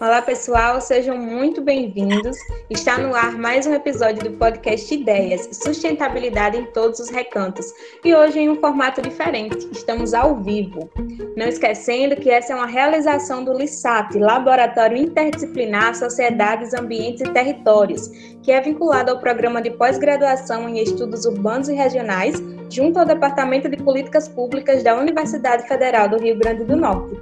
Olá, pessoal, sejam muito bem-vindos. Está no ar mais um episódio do podcast Ideias, sustentabilidade em todos os recantos. E hoje em um formato diferente, estamos ao vivo. Não esquecendo que essa é uma realização do LISAT, Laboratório Interdisciplinar Sociedades, Ambientes e Territórios, que é vinculado ao programa de pós-graduação em Estudos Urbanos e Regionais, junto ao Departamento de Políticas Públicas da Universidade Federal do Rio Grande do Norte.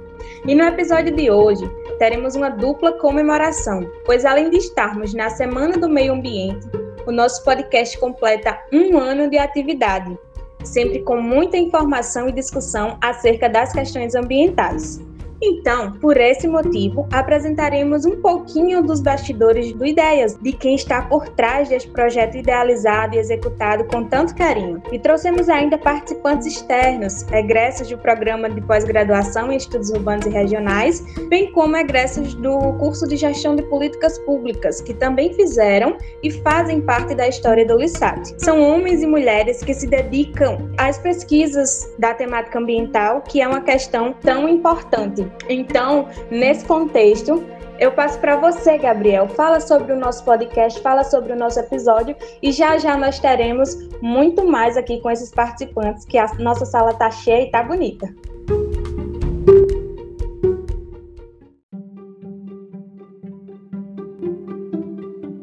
E no episódio de hoje, teremos uma dupla comemoração, pois além de estarmos na Semana do Meio Ambiente, o nosso podcast completa um ano de atividade, sempre com muita informação e discussão acerca das questões ambientais. Então, por esse motivo, apresentaremos um pouquinho dos bastidores do Ideias, de quem está por trás deste projeto idealizado e executado com tanto carinho. E trouxemos ainda participantes externos, egressos do programa de pós-graduação em Estudos Urbanos e Regionais, bem como egressos do curso de Gestão de Políticas Públicas, que também fizeram e fazem parte da história do LISAT. São homens e mulheres que se dedicam às pesquisas da temática ambiental, que é uma questão tão importante então, nesse contexto, eu passo para você, Gabriel. Fala sobre o nosso podcast, fala sobre o nosso episódio e já já nós teremos muito mais aqui com esses participantes, que a nossa sala tá cheia e tá bonita.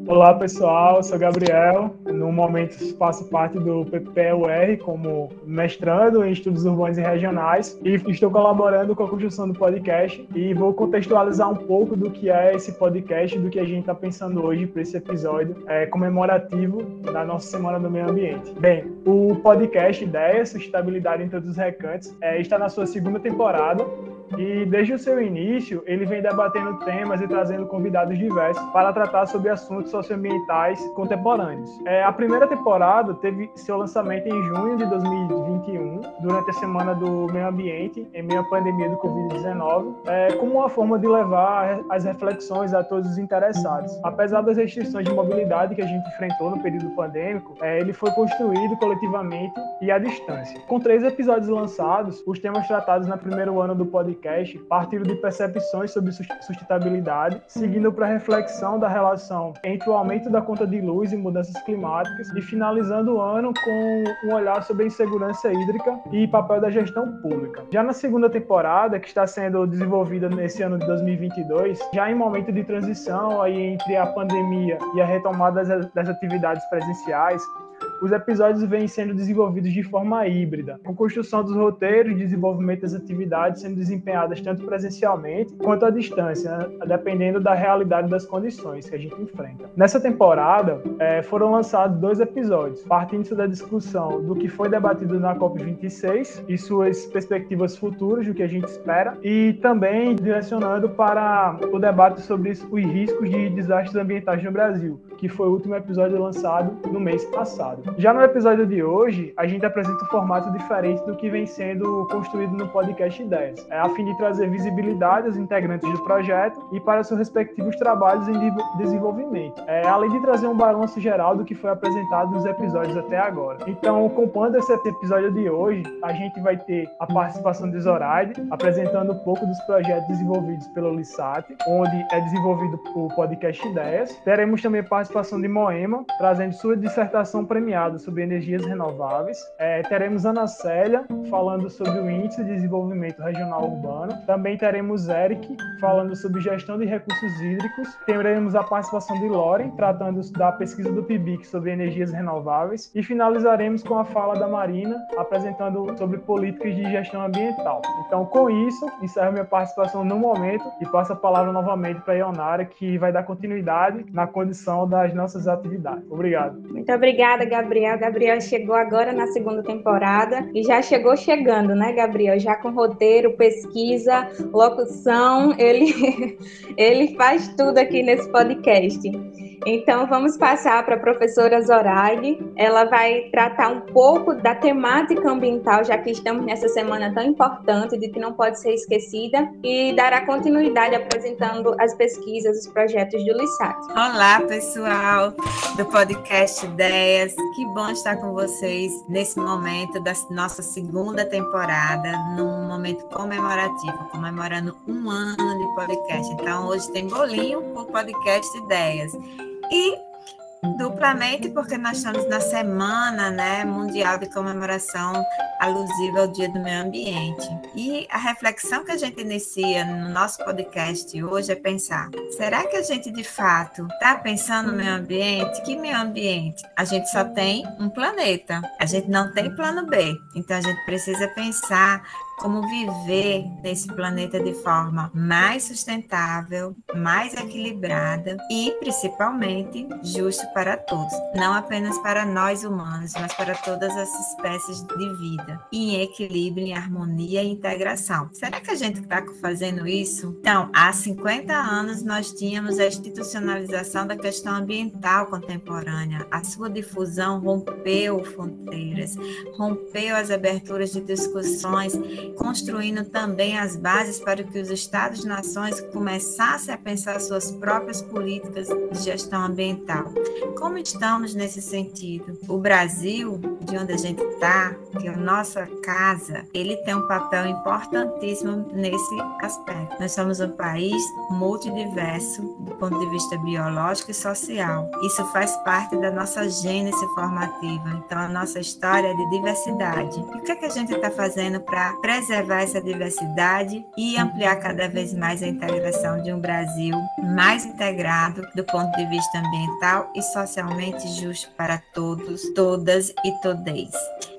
Olá pessoal, sou Gabriel. No momento faço parte do PPUR como mestrando em estudos urbanos e regionais e estou colaborando com a construção do podcast e vou contextualizar um pouco do que é esse podcast, do que a gente está pensando hoje para esse episódio é, comemorativo da nossa Semana do Meio Ambiente. Bem, o podcast Ideias, Sustentabilidade em Todos os Recantos é, está na sua segunda temporada e desde o seu início, ele vem debatendo temas e trazendo convidados diversos para tratar sobre assuntos socioambientais contemporâneos. É, a primeira temporada teve seu lançamento em junho de 2021, durante a Semana do Meio Ambiente, em meio à pandemia do Covid-19, é, como uma forma de levar as reflexões a todos os interessados. Apesar das restrições de mobilidade que a gente enfrentou no período pandêmico, é, ele foi construído coletivamente e à distância. Com três episódios lançados, os temas tratados no primeiro ano do podcast podcast partindo de percepções sobre sustentabilidade, seguindo para a reflexão da relação entre o aumento da conta de luz e mudanças climáticas e finalizando o ano com um olhar sobre a insegurança hídrica e papel da gestão pública. Já na segunda temporada, que está sendo desenvolvida nesse ano de 2022, já em momento de transição aí entre a pandemia e a retomada das atividades presenciais, os episódios vêm sendo desenvolvidos de forma híbrida, com construção dos roteiros e desenvolvimento das atividades sendo desempenhadas tanto presencialmente quanto à distância, né? dependendo da realidade das condições que a gente enfrenta. Nessa temporada, é, foram lançados dois episódios, partindo da discussão do que foi debatido na COP26 e suas perspectivas futuras, do que a gente espera, e também direcionando para o debate sobre os riscos de desastres ambientais no Brasil, que foi o último episódio lançado no mês passado. Já no episódio de hoje, a gente apresenta um formato diferente do que vem sendo construído no podcast Ideias, é a fim de trazer visibilidade aos integrantes do projeto e para seus respectivos trabalhos em desenvolvimento, é, além de trazer um balanço geral do que foi apresentado nos episódios até agora. Então, compondo esse episódio de hoje, a gente vai ter a participação de Zoraide, apresentando um pouco dos projetos desenvolvidos pelo LISAT, onde é desenvolvido o podcast Ideias. Teremos também participação de Moema, trazendo sua dissertação premiada sobre energias renováveis. É, teremos Ana Célia falando sobre o Índice de Desenvolvimento Regional Urbano. Também teremos Eric falando sobre gestão de recursos hídricos. Teremos a participação de Loren tratando da pesquisa do PIBIC sobre energias renováveis. E finalizaremos com a fala da Marina apresentando sobre políticas de gestão ambiental. Então, com isso, encerro minha participação no momento e passo a palavra novamente para a Ionara, que vai dar continuidade na condição das nossas atividades. Obrigado. Muito obrigada, Gabriel. Gabriel chegou agora na segunda temporada e já chegou chegando, né, Gabriel? Já com roteiro, pesquisa, locução, ele, ele faz tudo aqui nesse podcast. Então, vamos passar para a professora Zoraide. Ela vai tratar um pouco da temática ambiental, já que estamos nessa semana tão importante, de que não pode ser esquecida, e dará continuidade apresentando as pesquisas, os projetos do LISAT. Olá, pessoal do podcast Ideias, que bom estar com vocês nesse momento da nossa segunda temporada, num momento comemorativo, comemorando um ano de podcast. Então, hoje tem bolinho por podcast Ideias. E Duplamente, porque nós estamos na semana né, mundial de comemoração alusiva ao Dia do Meio Ambiente. E a reflexão que a gente inicia no nosso podcast hoje é pensar: será que a gente de fato está pensando no meio ambiente? Que meio ambiente? A gente só tem um planeta, a gente não tem plano B. Então a gente precisa pensar como viver nesse planeta de forma mais sustentável, mais equilibrada e principalmente justo para todos, não apenas para nós humanos, mas para todas as espécies de vida, em equilíbrio, em harmonia e integração. Será que a gente está fazendo isso? Então, há 50 anos nós tínhamos a institucionalização da questão ambiental contemporânea. A sua difusão rompeu fronteiras, rompeu as aberturas de discussões construindo também as bases para que os Estados-nações começassem a pensar suas próprias políticas de gestão ambiental. Como estamos nesse sentido? O Brasil, de onde a gente está, que é a nossa casa, ele tem um papel importantíssimo nesse aspecto. Nós somos um país multidiverso do ponto de vista biológico e social. Isso faz parte da nossa gênese formativa. Então, a nossa história é de diversidade. E o que, é que a gente está fazendo para preservar essa diversidade e ampliar cada vez mais a integração de um Brasil mais integrado do ponto de vista ambiental e socialmente justo para todos, todas e todeis.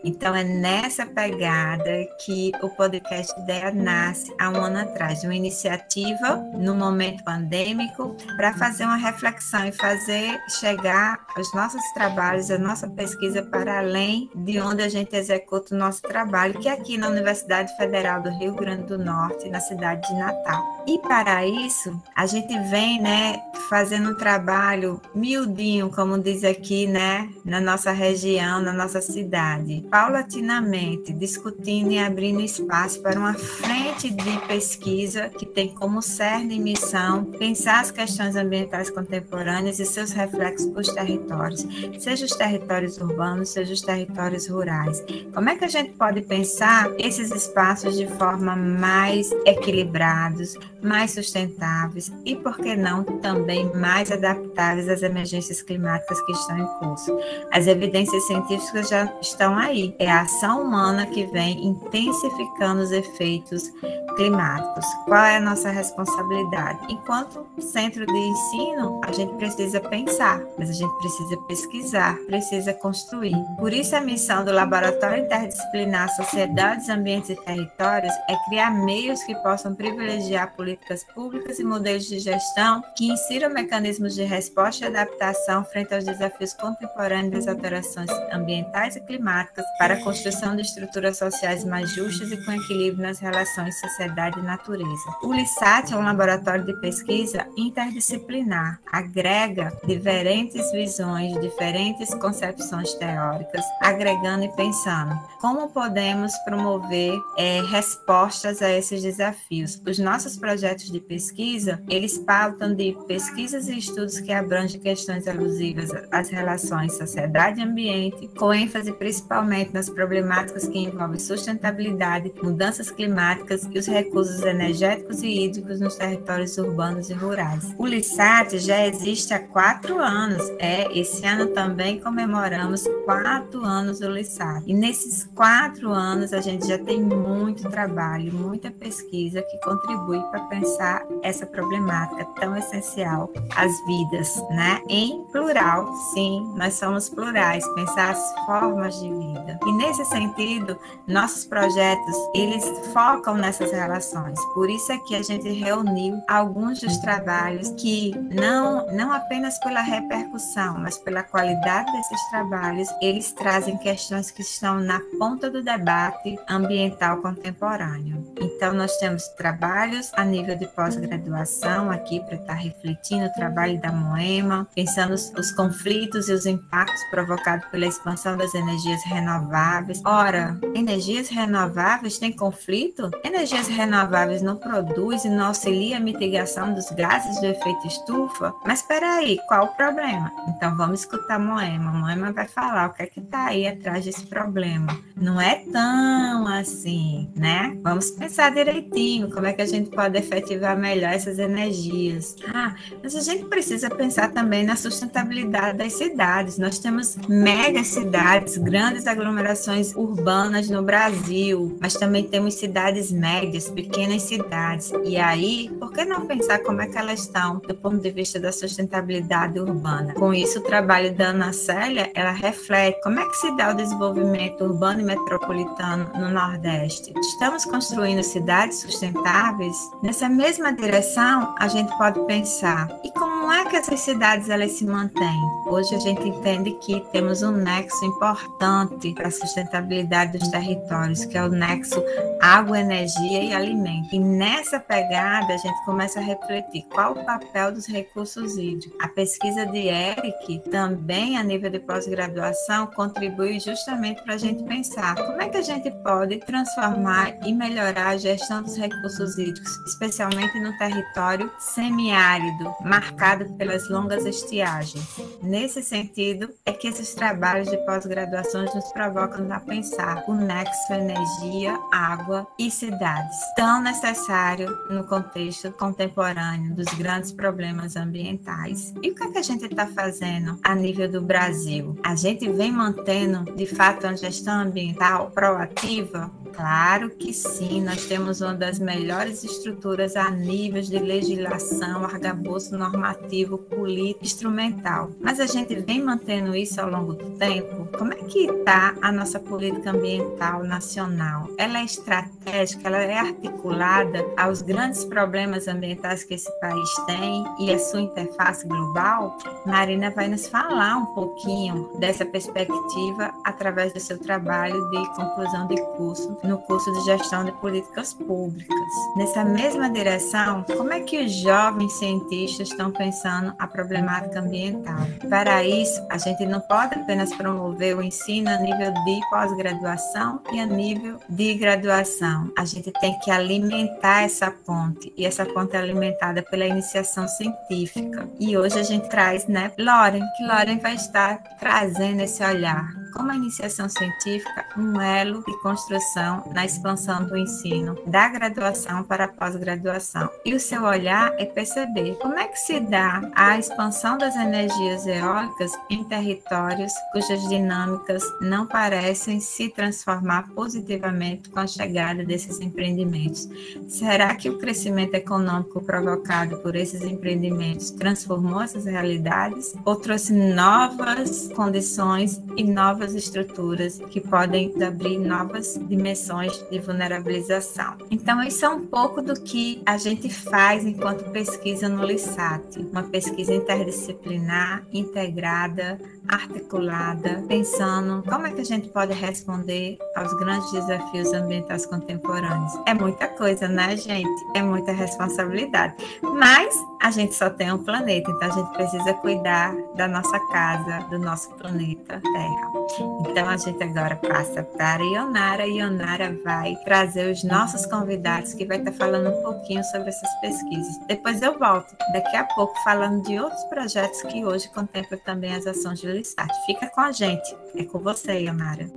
Então é nessa pegada que o podcast Ideia nasce há um ano atrás, uma iniciativa no momento pandêmico para fazer uma reflexão e fazer chegar os nossos trabalhos, a nossa pesquisa para além de onde a gente executa o nosso trabalho, que é aqui na Universidade Federal do Rio Grande do Norte, na cidade de Natal. E para isso, a gente vem, né, fazendo um trabalho miudinho, como diz aqui, né, na nossa região, na nossa cidade paulatinamente discutindo e abrindo espaço para uma frente de pesquisa que tem como cerne e missão pensar as questões ambientais contemporâneas e seus reflexos para os territórios, seja os territórios urbanos, seja os territórios rurais. Como é que a gente pode pensar esses espaços de forma mais equilibrados, mais sustentáveis e, por que não, também mais adaptáveis às emergências climáticas que estão em curso? As evidências científicas já estão aí é a ação humana que vem intensificando os efeitos climáticos. Qual é a nossa responsabilidade? Enquanto centro de ensino, a gente precisa pensar, mas a gente precisa pesquisar, precisa construir. Por isso, a missão do Laboratório Interdisciplinar Sociedades, Ambientes e Territórios é criar meios que possam privilegiar políticas públicas e modelos de gestão que insiram mecanismos de resposta e adaptação frente aos desafios contemporâneos das alterações ambientais e climáticas para a construção de estruturas sociais mais justas e com equilíbrio nas relações sociedade e natureza. O LISAT é um laboratório de pesquisa interdisciplinar, agrega diferentes visões, diferentes concepções teóricas, agregando e pensando como podemos promover é, respostas a esses desafios. Os nossos projetos de pesquisa, eles pautam de pesquisas e estudos que abrangem questões alusivas às relações sociedade e ambiente, com ênfase principalmente nas problemáticas que envolvem sustentabilidade, mudanças climáticas e os recursos energéticos e hídricos nos territórios urbanos e rurais. O LISAT já existe há quatro anos. É, esse ano também comemoramos quatro anos do LISAT. E nesses quatro anos a gente já tem muito trabalho, muita pesquisa que contribui para pensar essa problemática tão essencial às vidas, né? Em plural, sim, nós somos plurais, pensar as formas de vida. E nesse sentido, nossos projetos, eles focam nessas relações. Por isso é que a gente reuniu alguns dos trabalhos que não não apenas pela repercussão, mas pela qualidade desses trabalhos, eles trazem questões que estão na ponta do debate ambiental contemporâneo. Então, nós temos trabalhos a nível de pós-graduação aqui para estar refletindo o trabalho da Moema, pensando os, os conflitos e os impactos provocados pela expansão das energias renováveis. Ora, energias renováveis têm conflito? Energias renováveis não produzem não auxiliam a mitigação dos gases do efeito estufa? Mas espera aí, qual o problema? Então, vamos escutar a Moema. A Moema vai falar o que é que está aí atrás desse problema. Não é tão assim, né? Vamos pensar direitinho como é que a gente pode efetivar melhor essas energias. Ah, mas a gente precisa pensar também na sustentabilidade das cidades. Nós temos mega cidades, grandes aglomerações urbanas no Brasil, mas também temos cidades médias, pequenas cidades. E aí, por que não pensar como é que elas estão do ponto de vista da sustentabilidade urbana? Com isso, o trabalho da Ana Célia, ela reflete como é que se dá o desenvolvimento urbano e metropolitano no Nordeste. Estamos construindo cidades sustentáveis? Nessa mesma direção, a gente pode pensar, e como é que essas cidades elas se mantêm? Hoje a gente entende que temos um nexo importante para a sustentabilidade dos territórios, que é o nexo água, energia e alimento. E nessa pegada a gente começa a refletir qual o papel dos recursos hídricos. A pesquisa de Eric, também a nível de pós-graduação, contribui justamente para a gente pensar como é que a gente pode transformar e melhorar a gestão dos recursos hídricos, especialmente no território semiárido, marcado pelas longas estiagens. Nesse sentido, é que esses trabalhos de pós-graduação nos provocam a pensar o nexo energia, água e cidades, tão necessário no contexto contemporâneo dos grandes problemas ambientais. E o que, é que a gente está fazendo a nível do Brasil? A gente vem mantendo, de fato, uma gestão ambiental proativa? Claro que sim, nós temos uma das melhores estruturas a níveis de legislação, arcabouço normativo, político, instrumental. Mas a gente vem mantendo isso ao longo do tempo? Como é que está a nossa política ambiental nacional? Ela é estratégica, ela é articulada aos grandes problemas ambientais que esse país tem e a sua interface global? Marina vai nos falar um pouquinho dessa perspectiva através do seu trabalho de conclusão de curso no curso de gestão de políticas públicas. Nessa mesma direção, como é que os jovens cientistas estão pensando a problemática ambiental? Para isso, a gente não pode apenas promover o ensino a nível de pós-graduação e a nível de graduação. A gente tem que alimentar essa ponte, e essa ponte é alimentada pela iniciação científica. E hoje a gente traz, né, Loren, que Loren vai estar trazendo esse olhar como a iniciação científica, um elo de construção na expansão do ensino, da graduação para a pós-graduação. E o seu olhar é perceber como é que se dá a expansão das energias eólicas em territórios cujas dinâmicas não parecem se transformar positivamente com a chegada desses empreendimentos. Será que o crescimento econômico provocado por esses empreendimentos transformou essas realidades ou trouxe novas condições e novas novas estruturas que podem abrir novas dimensões de vulnerabilização. Então, isso é um pouco do que a gente faz enquanto pesquisa no LISAT, uma pesquisa interdisciplinar, integrada, articulada, pensando como é que a gente pode responder aos grandes desafios ambientais contemporâneos. É muita coisa, né, gente? É muita responsabilidade. Mas a gente só tem um planeta, então a gente precisa cuidar da nossa casa, do nosso planeta Terra. Então a gente agora passa para Ionara. Ionara vai trazer os nossos convidados que vai estar falando um pouquinho sobre essas pesquisas. Depois eu volto daqui a pouco falando de outros projetos que hoje contemplam também as ações de Lissat. Fica com a gente. É com você, Ionara.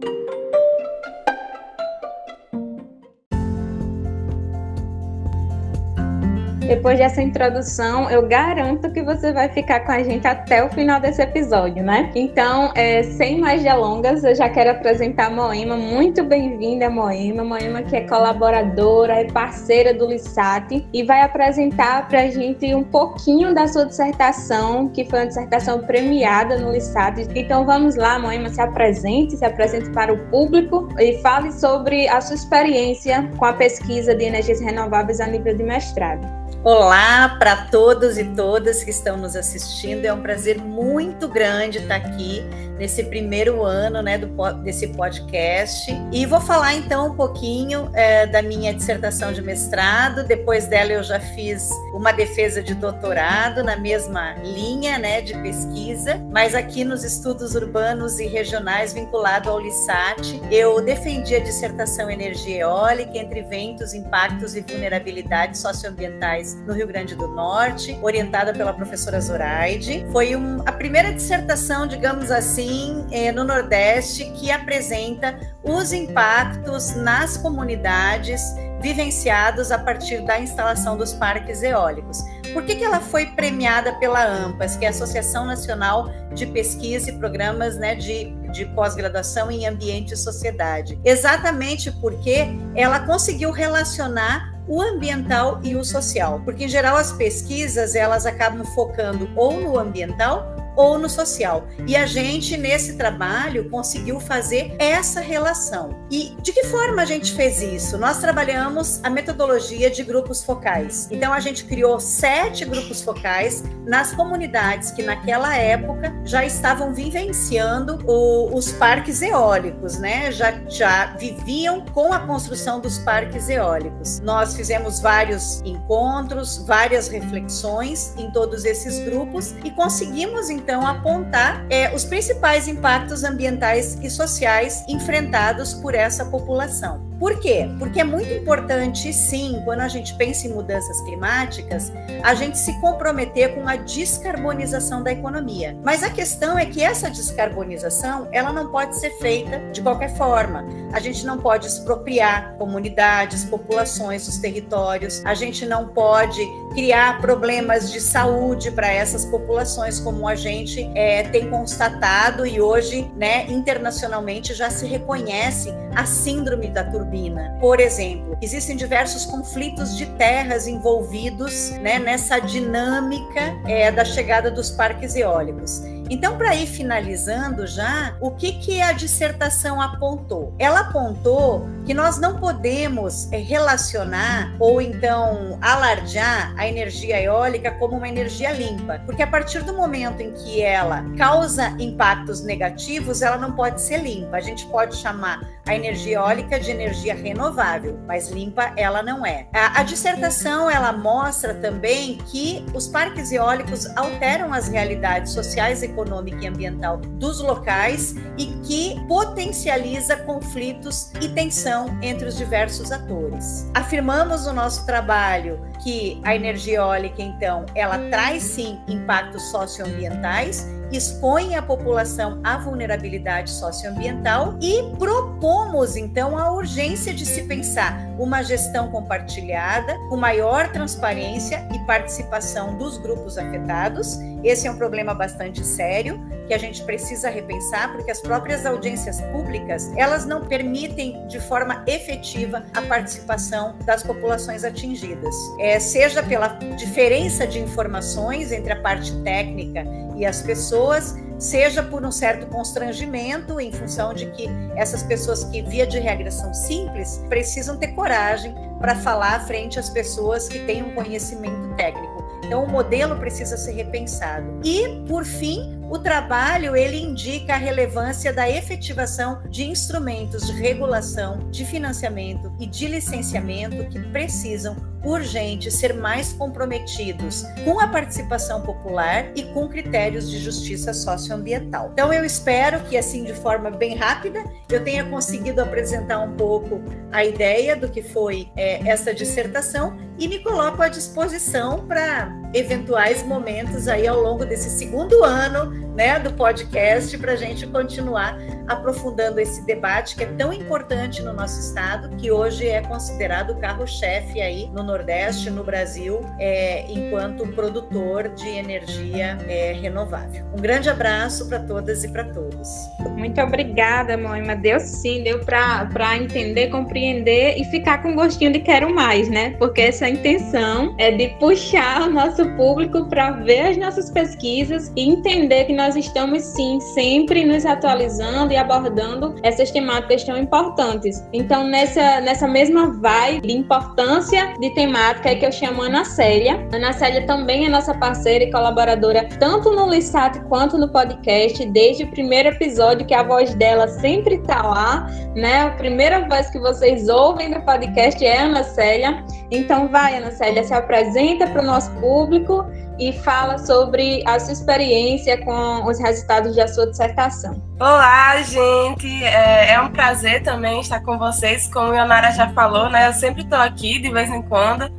Depois dessa introdução, eu garanto que você vai ficar com a gente até o final desse episódio, né? Então, é, sem mais delongas, eu já quero apresentar a Moema. Muito bem-vinda, Moema. Moema que é colaboradora, é parceira do LISAT e vai apresentar para a gente um pouquinho da sua dissertação, que foi uma dissertação premiada no LISAT. Então, vamos lá, Moema, se apresente, se apresente para o público e fale sobre a sua experiência com a pesquisa de energias renováveis a nível de mestrado. Olá para todos e todas que estão nos assistindo. É um prazer muito grande estar aqui nesse primeiro ano né, do, desse podcast. E vou falar então um pouquinho é, da minha dissertação de mestrado. Depois dela, eu já fiz uma defesa de doutorado na mesma linha né, de pesquisa, mas aqui nos estudos urbanos e regionais vinculado ao LISAT, eu defendi a dissertação Energia Eólica entre ventos, impactos e vulnerabilidades socioambientais no Rio Grande do Norte, orientada pela professora Zoraide. Foi um, a primeira dissertação, digamos assim, eh, no Nordeste que apresenta os impactos nas comunidades vivenciados a partir da instalação dos parques eólicos. Por que, que ela foi premiada pela AMPAS, que é a Associação Nacional de Pesquisa e Programas né, de, de Pós-Graduação em Ambiente e Sociedade? Exatamente porque ela conseguiu relacionar o ambiental e o social, porque em geral as pesquisas elas acabam focando ou no ambiental ou no social. E a gente, nesse trabalho, conseguiu fazer essa relação. E de que forma a gente fez isso? Nós trabalhamos a metodologia de grupos focais. Então, a gente criou sete grupos focais nas comunidades que, naquela época, já estavam vivenciando o, os parques eólicos, né? Já, já viviam com a construção dos parques eólicos. Nós fizemos vários encontros, várias reflexões em todos esses grupos e conseguimos, então apontar é, os principais impactos ambientais e sociais enfrentados por essa população. Por quê? Porque é muito importante, sim, quando a gente pensa em mudanças climáticas, a gente se comprometer com a descarbonização da economia. Mas a questão é que essa descarbonização, ela não pode ser feita de qualquer forma. A gente não pode expropriar comunidades, populações, os territórios. A gente não pode criar problemas de saúde para essas populações, como a gente é, tem constatado e hoje, né, internacionalmente já se reconhece a síndrome da turbina turbina. Por exemplo, existem diversos conflitos de terras envolvidos né, nessa dinâmica é, da chegada dos parques eólicos. Então, para ir finalizando já, o que, que a dissertação apontou? Ela apontou que nós não podemos é, relacionar ou então alardear a energia eólica como uma energia limpa, porque a partir do momento em que ela causa impactos negativos, ela não pode ser limpa. A gente pode chamar a energia eólica de energia renovável, mas limpa ela não é. A, a dissertação ela mostra também que os parques eólicos alteram as realidades sociais, econômica e ambiental dos locais e que potencializa conflitos e tensão entre os diversos atores. Afirmamos no nosso trabalho que a energia eólica, então, ela traz sim impactos socioambientais expõe a população à vulnerabilidade socioambiental e propomos então a urgência de se pensar uma gestão compartilhada, com maior transparência e participação dos grupos afetados. Esse é um problema bastante sério que a gente precisa repensar, porque as próprias audiências públicas, elas não permitem de forma efetiva a participação das populações atingidas. É, seja pela diferença de informações entre a parte técnica e as pessoas, seja por um certo constrangimento em função de que essas pessoas que via de regra são simples precisam ter coragem para falar frente às pessoas que têm um conhecimento técnico. Então o modelo precisa ser repensado. E, por fim, o trabalho ele indica a relevância da efetivação de instrumentos de regulação, de financiamento e de licenciamento que precisam urgente ser mais comprometidos com a participação popular e com critérios de justiça socioambiental. Então eu espero que assim de forma bem rápida eu tenha conseguido apresentar um pouco a ideia do que foi é, essa dissertação e me coloco à disposição para eventuais momentos aí ao longo desse segundo ano né, do podcast para a gente continuar aprofundando esse debate que é tão importante no nosso estado, que hoje é considerado o carro-chefe aí no Nordeste, no Brasil, é, enquanto produtor de energia é, renovável. Um grande abraço para todas e para todos. Muito obrigada, Moima. Deu sim, deu para entender, compreender e ficar com gostinho de quero mais, né? Porque essa intenção é de puxar o nosso público para ver as nossas pesquisas e entender que nós nós estamos sim sempre nos atualizando e abordando essas temáticas tão importantes. Então, nessa, nessa mesma vibe de importância de temática é que eu chamo a Ana Célia. A Ana Célia também é nossa parceira e colaboradora tanto no Lissat quanto no podcast, desde o primeiro episódio, que a voz dela sempre está lá, né? A primeira voz que vocês ouvem no podcast é a Ana Célia. Então, vai, Ana Célia, se apresenta para o nosso público e fala sobre a sua experiência com os resultados da sua dissertação. Olá, gente! É, é um prazer também estar com vocês. Como a Ionara já falou, né? Eu sempre estou aqui de vez em quando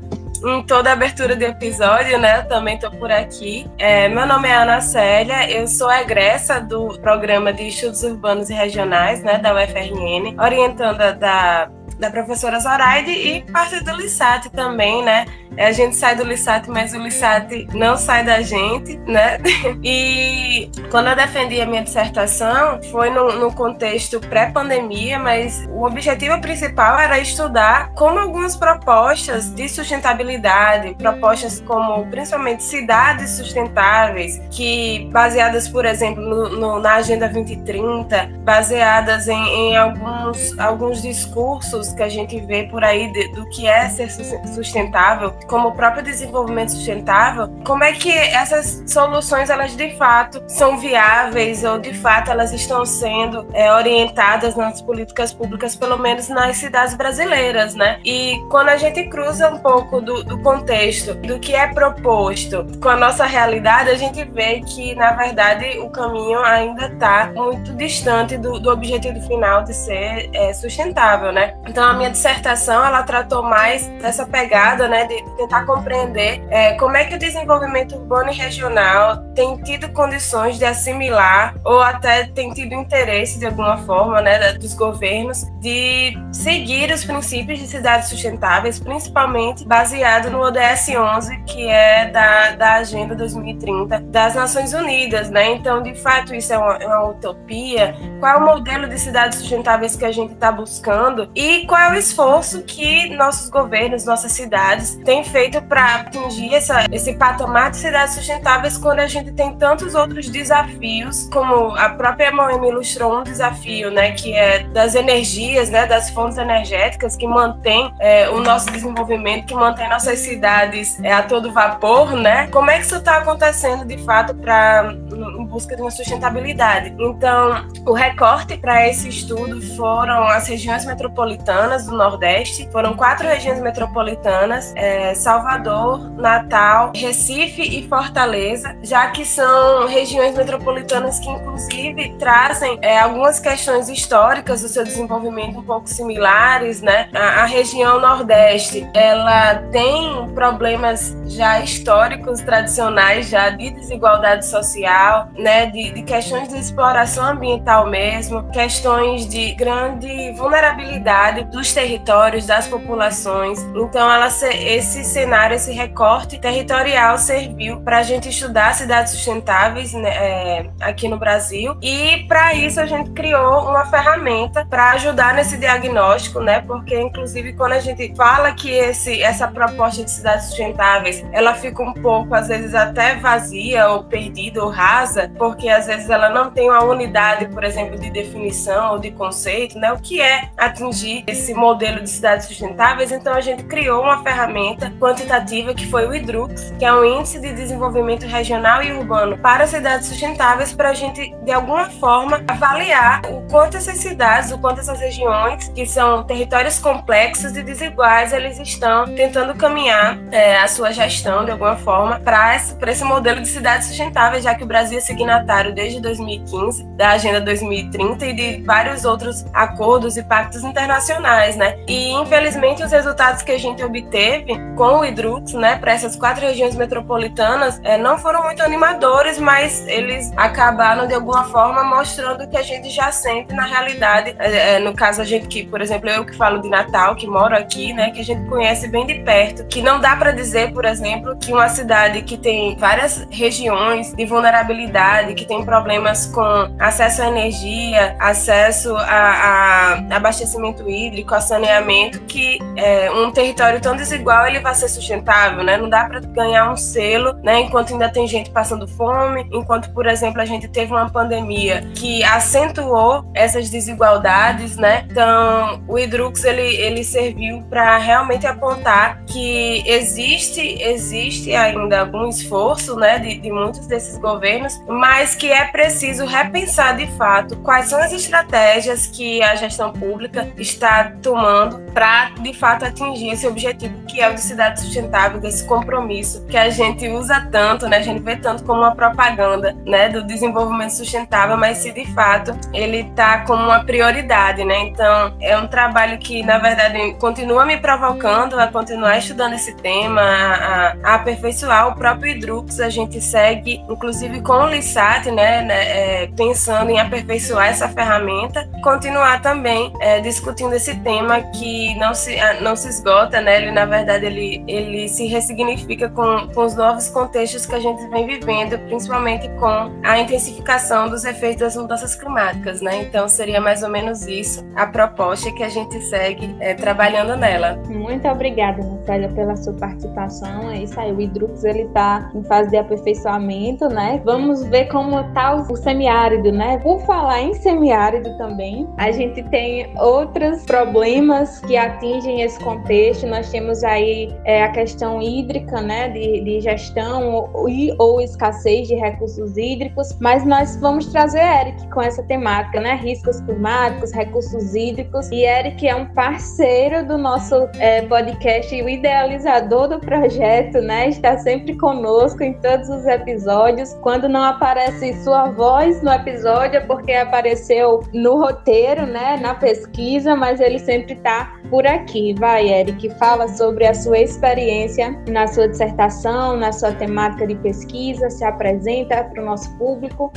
em toda abertura de episódio, né? Eu também estou por aqui. É, meu nome é Ana Célia, eu sou egressa do programa de Estudos Urbanos e Regionais, né, da UFRN, orientanda da da professora Zoraide e parte do Lissat também, né? A gente sai do Lissat, mas o Lissat não sai da gente, né? E quando eu defendi a minha dissertação, foi no, no contexto pré-pandemia, mas o objetivo principal era estudar como algumas propostas de sustentabilidade, propostas como principalmente cidades sustentáveis, que baseadas, por exemplo, no, no, na Agenda 2030, baseadas em, em alguns, alguns discursos que a gente vê por aí de, do que é ser sustentável, como o próprio desenvolvimento sustentável, como é que essas soluções elas de fato são viáveis ou de fato elas estão sendo é, orientadas nas políticas públicas, pelo menos nas cidades brasileiras, né? E quando a gente cruza um pouco do, do contexto do que é proposto com a nossa realidade, a gente vê que na verdade o caminho ainda está muito distante do, do objetivo final de ser é, sustentável, né? Então a minha dissertação ela tratou mais dessa pegada, né, de tentar compreender é, como é que o desenvolvimento urbano e regional tem tido condições de assimilar ou até tem tido interesse de alguma forma, né, dos governos de seguir os princípios de cidades sustentáveis, principalmente baseado no ODS 11, que é da, da Agenda 2030 das Nações Unidas, né? Então, de fato, isso é uma, é uma utopia. Qual é o modelo de cidades sustentáveis que a gente está buscando e qual é o esforço que nossos governos, nossas cidades têm feito para atingir essa, esse patamar de cidades sustentáveis quando a gente tem tantos outros desafios, como a própria Moema ilustrou um desafio, né, que é das energias, né, das fontes energéticas que mantém é, o nosso desenvolvimento, que mantém nossas cidades é, a todo vapor, né? Como é que isso está acontecendo de fato para em busca de uma sustentabilidade? Então, o recorte para esse estudo foram as regiões metropolitanas metropolitanas do Nordeste. Foram quatro regiões metropolitanas: é, Salvador, Natal, Recife e Fortaleza, já que são regiões metropolitanas que, inclusive, trazem é, algumas questões históricas do seu desenvolvimento um pouco similares, né? A, a região Nordeste, ela tem problemas já históricos, tradicionais, já de desigualdade social, né? De, de questões de exploração ambiental mesmo, questões de grande vulnerabilidade dos territórios, das populações. Então, ela, esse cenário, esse recorte territorial serviu para a gente estudar cidades sustentáveis né, é, aqui no Brasil. E para isso a gente criou uma ferramenta para ajudar nesse diagnóstico, né? Porque inclusive quando a gente fala que esse, essa proposta de cidades sustentáveis, ela fica um pouco às vezes até vazia ou perdida ou rasa, porque às vezes ela não tem uma unidade, por exemplo, de definição ou de conceito, né? O que é atingir esse modelo de cidades sustentáveis, então a gente criou uma ferramenta quantitativa que foi o IDRUX, que é um índice de desenvolvimento regional e urbano para cidades sustentáveis, para a gente, de alguma forma, avaliar o quanto essas cidades, o quanto essas regiões, que são territórios complexos e desiguais, eles estão tentando caminhar é, a sua gestão, de alguma forma, para esse, esse modelo de cidades sustentáveis, já que o Brasil é signatário desde 2015 da Agenda 2030 e de vários outros acordos e pactos internacionais né? E infelizmente os resultados que a gente obteve com o Hidrux, né, para essas quatro regiões metropolitanas, é, não foram muito animadores, mas eles acabaram de alguma forma mostrando que a gente já sente na realidade, é, no caso caso, a gente que, por exemplo, eu que falo de Natal, que moro aqui, né, que a gente conhece bem de perto, que não dá para dizer, por exemplo, que uma cidade que tem várias regiões de vulnerabilidade, que tem problemas com acesso à energia, acesso a, a abastecimento hídrico, a saneamento, que é, um território tão desigual ele vai ser sustentável, né? Não dá para ganhar um selo, né? Enquanto ainda tem gente passando fome, enquanto, por exemplo, a gente teve uma pandemia que acentuou essas desigualdades, né? Então, o Hidrux ele, ele serviu para realmente apontar que existe existe ainda algum esforço, né, de, de muitos desses governos, mas que é preciso repensar de fato quais são as estratégias que a gestão pública está tomando para de fato atingir esse objetivo que é o de cidade sustentável, desse compromisso que a gente usa tanto, né, a gente vê tanto como uma propaganda, né, do desenvolvimento sustentável, mas se de fato ele está como uma prioridade, né? Então é um trabalho que na verdade continua me provocando a continuar estudando esse tema, a, a aperfeiçoar o próprio Hidrux. A gente segue, inclusive com o LISAT, né, né é, pensando em aperfeiçoar essa ferramenta, continuar também é, discutindo esse tema que não se, não se esgota, né? Ele na verdade ele, ele se ressignifica com, com os novos contextos que a gente vem vivendo, principalmente com a intensificação dos efeitos das mudanças climáticas, né? Então seria mais ou menos isso a proposta que a gente segue é, trabalhando nela. Muito obrigada, Natália, pela sua participação. É isso aí, o Hidrux ele está em fase de aperfeiçoamento, né? Vamos ver como está o semiárido, né? Por falar em semiárido também, a gente tem outros problemas que atingem esse contexto. Nós temos aí é, a questão hídrica, né? De, de gestão ou, ou escassez de recursos hídricos, mas nós vamos trazer Eric com essa temática, né? Riscos climáticos, recursos hídricos. E Eric é um parceiro do nosso é, podcast e o idealizador do projeto, né? Está sempre conosco em todos os episódios. Quando não aparece sua voz no episódio, é porque apareceu no roteiro, né? Na pesquisa, mas ele sempre está por aqui. Vai, Eric, fala sobre a sua experiência na sua dissertação, na sua temática de pesquisa, se apresenta para o nosso público.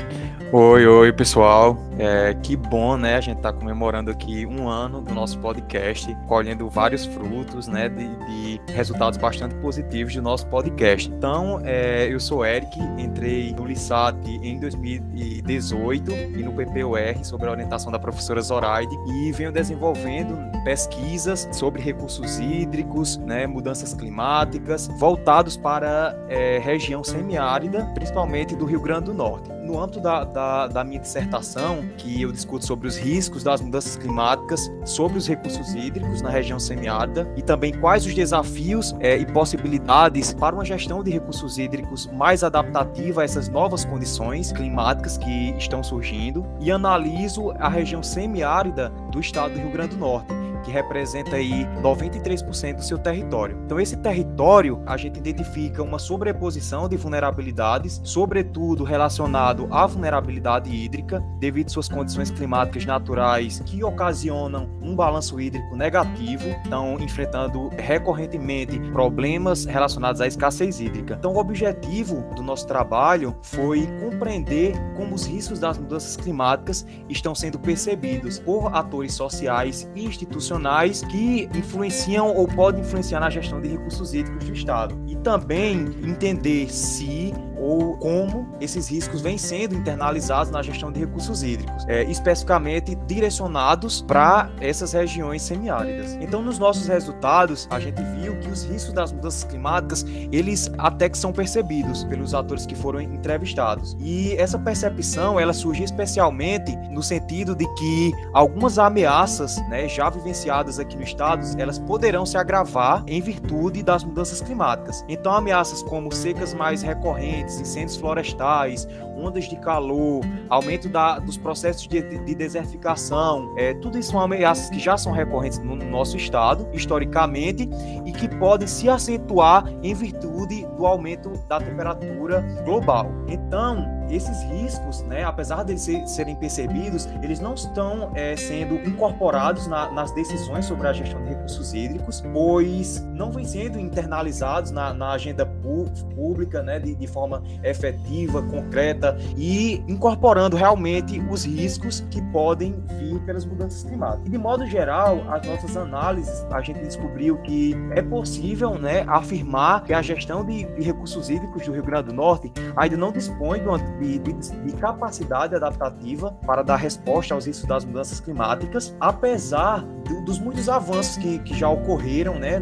Oi, oi, pessoal. É, que bom, né? A gente está comemorando aqui um ano do nosso podcast, colhendo vários frutos, né? De, de resultados bastante positivos do nosso podcast. Então, é, eu sou Eric, entrei no LISAT em 2018 e no PPUR sob a orientação da professora Zoraide e venho desenvolvendo pesquisas sobre recursos hídricos, né? Mudanças climáticas, voltados para é, região semiárida, principalmente do Rio Grande do Norte no âmbito da, da, da, minha dissertação, que eu discuto sobre os riscos das mudanças climáticas, sobre os recursos hídricos na região semiárida e também quais os desafios é, e possibilidades para uma gestão de recursos hídricos mais adaptativa a essas novas condições climáticas que estão surgindo, e analiso a região semiárida do estado do Rio Grande do Norte que representa aí 93% do seu território. Então esse território a gente identifica uma sobreposição de vulnerabilidades, sobretudo relacionado à vulnerabilidade hídrica, devido suas condições climáticas naturais que ocasionam um balanço hídrico negativo, estão enfrentando recorrentemente problemas relacionados à escassez hídrica. Então o objetivo do nosso trabalho foi compreender como os riscos das mudanças climáticas estão sendo percebidos por atores sociais e institucionais internacionais que influenciam ou podem influenciar na gestão de recursos hídricos do Estado. E também entender se ou como esses riscos vêm sendo internalizados na gestão de recursos hídricos, é, especificamente direcionados para essas regiões semiáridas. Então, nos nossos resultados, a gente viu que os riscos das mudanças climáticas, eles até que são percebidos pelos atores que foram entrevistados. E essa percepção, ela surge especialmente no sentido de que algumas ameaças, né, já vivenciadas aqui no estado, elas poderão se agravar em virtude das mudanças climáticas. Então, ameaças como secas mais recorrentes incêndios florestais, ondas de calor, aumento da, dos processos de, de desertificação, é, tudo isso são ameaças que já são recorrentes no, no nosso estado, historicamente, e que podem se acentuar em virtude do aumento da temperatura global. Então, esses riscos, né, apesar de serem percebidos, eles não estão é, sendo incorporados na, nas decisões sobre a gestão de recursos hídricos, pois não vêm sendo internalizados na, na agenda pública, né, de, de forma efetiva, concreta e incorporando realmente os riscos que podem vir pelas mudanças climáticas. E de modo geral, as nossas análises, a gente descobriu que é possível, né, afirmar que a gestão de, de recursos hídricos do Rio Grande do Norte ainda não dispõe de, de, de capacidade adaptativa para dar resposta aos riscos das mudanças climáticas, apesar do, dos muitos avanços que, que já ocorreram, né,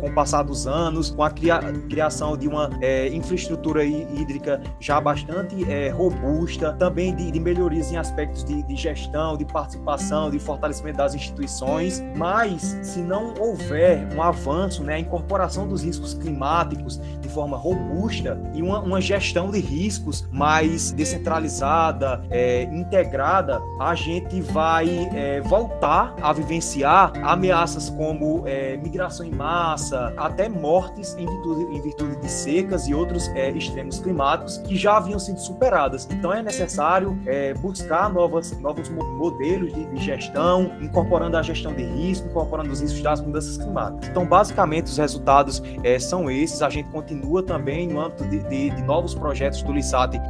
com o passar dos anos, com a cria, criação de uma é, infraestrutura hídrica já bastante é, robusta, também de, de, melhorias em aspectos de, de, gestão, de participação, de fortalecimento das instituições. Mas se não houver um avanço, né, a incorporação dos riscos climáticos de forma robusta e uma, uma gestão de riscos mais descentralizada, é, integrada, a gente vai é, voltar a vivenciar ameaças como é, migração em massa até mortes em virtude, em virtude de secas e outros é, extremos climáticos que já haviam sido superadas. Então é necessário é, buscar novas, novos modelos de, de, gestão, incorporando a gestão de risco, incorporando os riscos das mudanças climáticas. Então, basicamente, os resultados é, são esses. A gente continua também no âmbito de, de, de novos projetos do LISAT,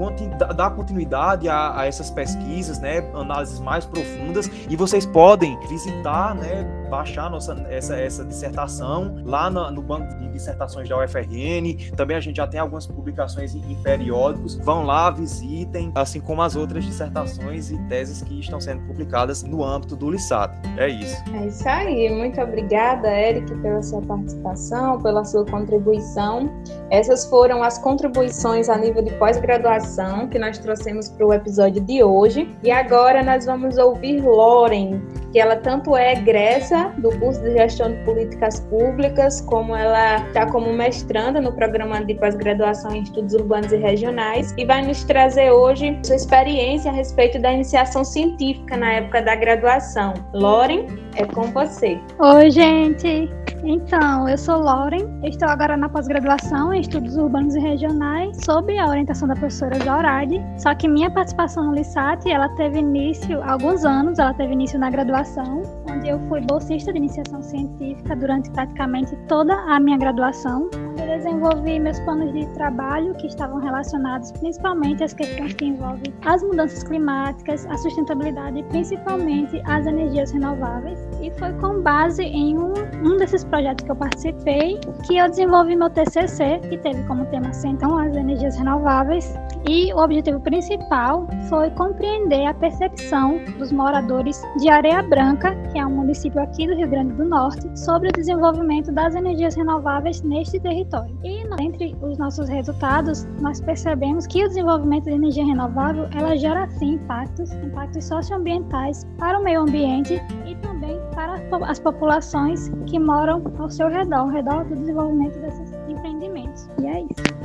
dar continuidade a, a essas pesquisas, né, análises mais profundas, e vocês podem visitar, né, baixar nossa, essa, essa dissertação lá no, no, banco de dissertações da UFRN. Também a gente já tem algumas publicações em, em, periódicos. Vão lá, visitem, assim como as outras dissertações e teses que estão sendo publicadas no âmbito do LISAT. É isso. É isso aí. Muito obrigada, Eric, pela sua participação, pela sua contribuição. Essas foram as contribuições a nível de pós-graduação que nós trouxemos para o episódio de hoje. E agora nós vamos ouvir Loren, que ela tanto é egressa do curso de gestão de políticas públicas, como ela está como mestranda no programa de pós-graduação em estudos urbanos e regionais, e vai nos trazer hoje sua experiência a respeito da iniciação científica na época da graduação. Loren, é com você. Oi, gente! Então, eu sou Lauren, estou agora na pós-graduação em Estudos Urbanos e Regionais, sob a orientação da professora Zoraide. Só que minha participação no LISAT, ela teve início há alguns anos, ela teve início na graduação, eu fui bolsista de iniciação científica durante praticamente toda a minha graduação. Eu desenvolvi meus planos de trabalho que estavam relacionados principalmente às questões que envolvem as mudanças climáticas, a sustentabilidade e principalmente as energias renováveis. E foi com base em um, um desses projetos que eu participei que eu desenvolvi meu TCC, que teve como tema central as energias renováveis. E o objetivo principal foi compreender a percepção dos moradores de Areia Branca, que é município aqui do Rio Grande do Norte, sobre o desenvolvimento das energias renováveis neste território. E entre os nossos resultados, nós percebemos que o desenvolvimento de energia renovável ela gera sim impactos, impactos socioambientais para o meio ambiente e também para as populações que moram ao seu redor, ao redor do desenvolvimento desses empreendimentos. E é isso.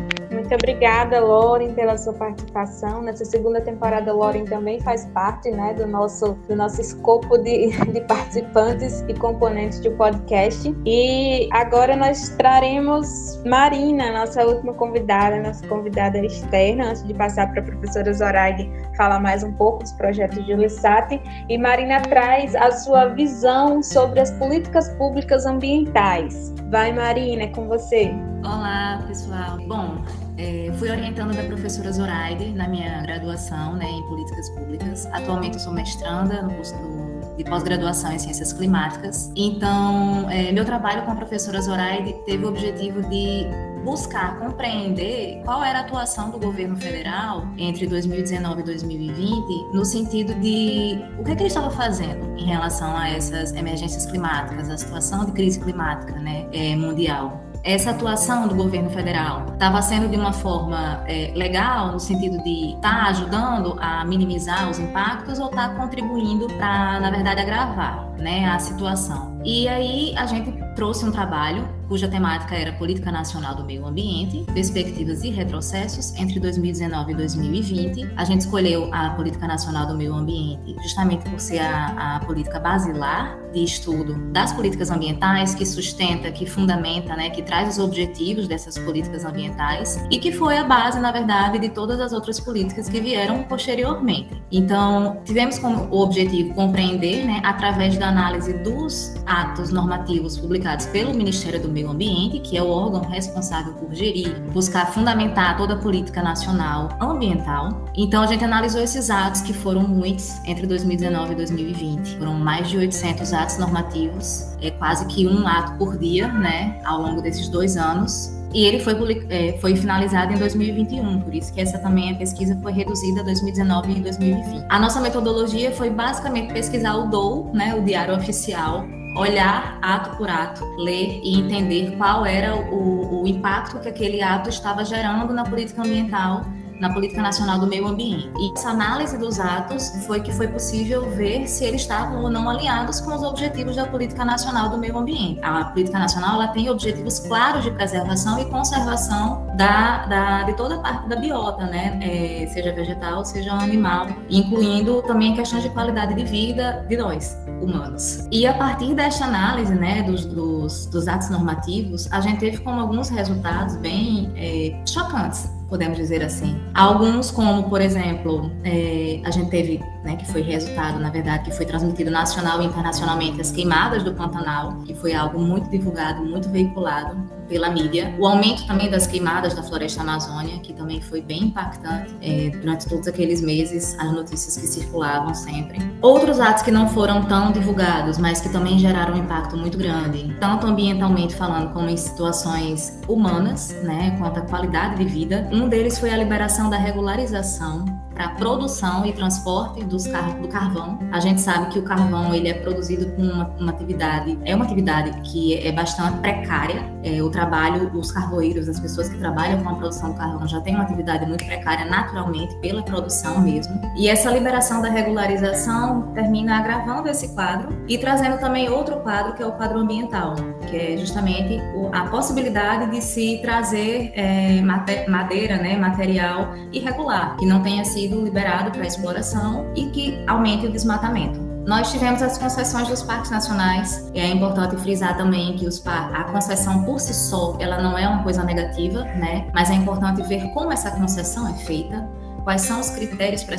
Muito obrigada, Lauren, pela sua participação. Nessa segunda temporada, Lauren também faz parte né, do, nosso, do nosso escopo de, de participantes e componentes do podcast. E agora nós traremos Marina, nossa última convidada, nossa convidada externa, antes de passar para a professora Zoraide falar mais um pouco dos projetos de Ulisat. E Marina traz a sua visão sobre as políticas públicas ambientais. Vai, Marina, é com você. Olá, pessoal. Bom, é, fui orientando da professora Zoraide na minha graduação né, em políticas públicas. Atualmente eu sou mestranda no curso do, de pós-graduação em ciências climáticas. Então, é, meu trabalho com a professora Zoraide teve o objetivo de buscar compreender qual era a atuação do governo federal entre 2019 e 2020, no sentido de o que, é que ele estava fazendo em relação a essas emergências climáticas, a situação de crise climática né, é, mundial essa atuação do governo federal estava sendo de uma forma é, legal, no sentido de estar tá ajudando a minimizar os impactos ou estar tá contribuindo para, na verdade, agravar né, a situação. E aí a gente trouxe um trabalho cuja temática era Política Nacional do Meio Ambiente, Perspectivas e Retrocessos entre 2019 e 2020. A gente escolheu a Política Nacional do Meio Ambiente justamente por ser a, a política basilar de estudo das políticas ambientais, que sustenta, que fundamenta, né, que traz os objetivos dessas políticas ambientais e que foi a base, na verdade, de todas as outras políticas que vieram posteriormente. Então, tivemos como objetivo compreender, né, através da análise dos atos normativos publicados pelo Ministério do Meio Ambiente, que é o órgão responsável por gerir, buscar fundamentar toda a política nacional ambiental. Então a gente analisou esses atos, que foram muitos, entre 2019 e 2020. Foram mais de 800 atos normativos, é quase que um ato por dia, né, ao longo desses dois anos. E ele foi, é, foi finalizado em 2021, por isso que essa também a pesquisa foi reduzida a 2019 e 2020. A nossa metodologia foi basicamente pesquisar o DOU, né, o Diário Oficial, olhar ato por ato, ler e entender qual era o, o impacto que aquele ato estava gerando na política ambiental na Política Nacional do Meio Ambiente. E essa análise dos atos foi que foi possível ver se eles estavam ou não alinhados com os objetivos da Política Nacional do Meio Ambiente. A Política Nacional ela tem objetivos claros de preservação e conservação da, da de toda a parte da biota, né? É, seja vegetal, seja animal, incluindo também questões de qualidade de vida de nós, humanos. E a partir desta análise, né, dos, dos, dos atos normativos, a gente teve como alguns resultados bem é, chocantes podemos dizer assim. Alguns, como por exemplo, é, a gente teve, né, que foi resultado, na verdade, que foi transmitido nacional e internacionalmente, as queimadas do Pantanal, que foi algo muito divulgado, muito veiculado pela mídia. O aumento também das queimadas da floresta amazônia, que também foi bem impactante é, durante todos aqueles meses, as notícias que circulavam sempre. Outros atos que não foram tão divulgados, mas que também geraram um impacto muito grande, tanto ambientalmente falando como em situações humanas, né, quanto à qualidade de vida. Um deles foi a liberação da regularização para produção e transporte dos car do carvão. A gente sabe que o carvão ele é produzido com uma, uma atividade, é uma atividade que é bastante precária. É, o trabalho, os carvoeiros, as pessoas que trabalham com a produção do carvão já têm uma atividade muito precária naturalmente pela produção mesmo. E essa liberação da regularização termina agravando esse quadro e trazendo também outro quadro que é o quadro ambiental, que é justamente a possibilidade de se trazer é, madeira, né, material irregular, que não tenha sido liberado para exploração e que aumente o desmatamento. Nós tivemos as concessões dos parques nacionais. E é importante frisar também que os a concessão por si só, ela não é uma coisa negativa, né? Mas é importante ver como essa concessão é feita quais são os critérios para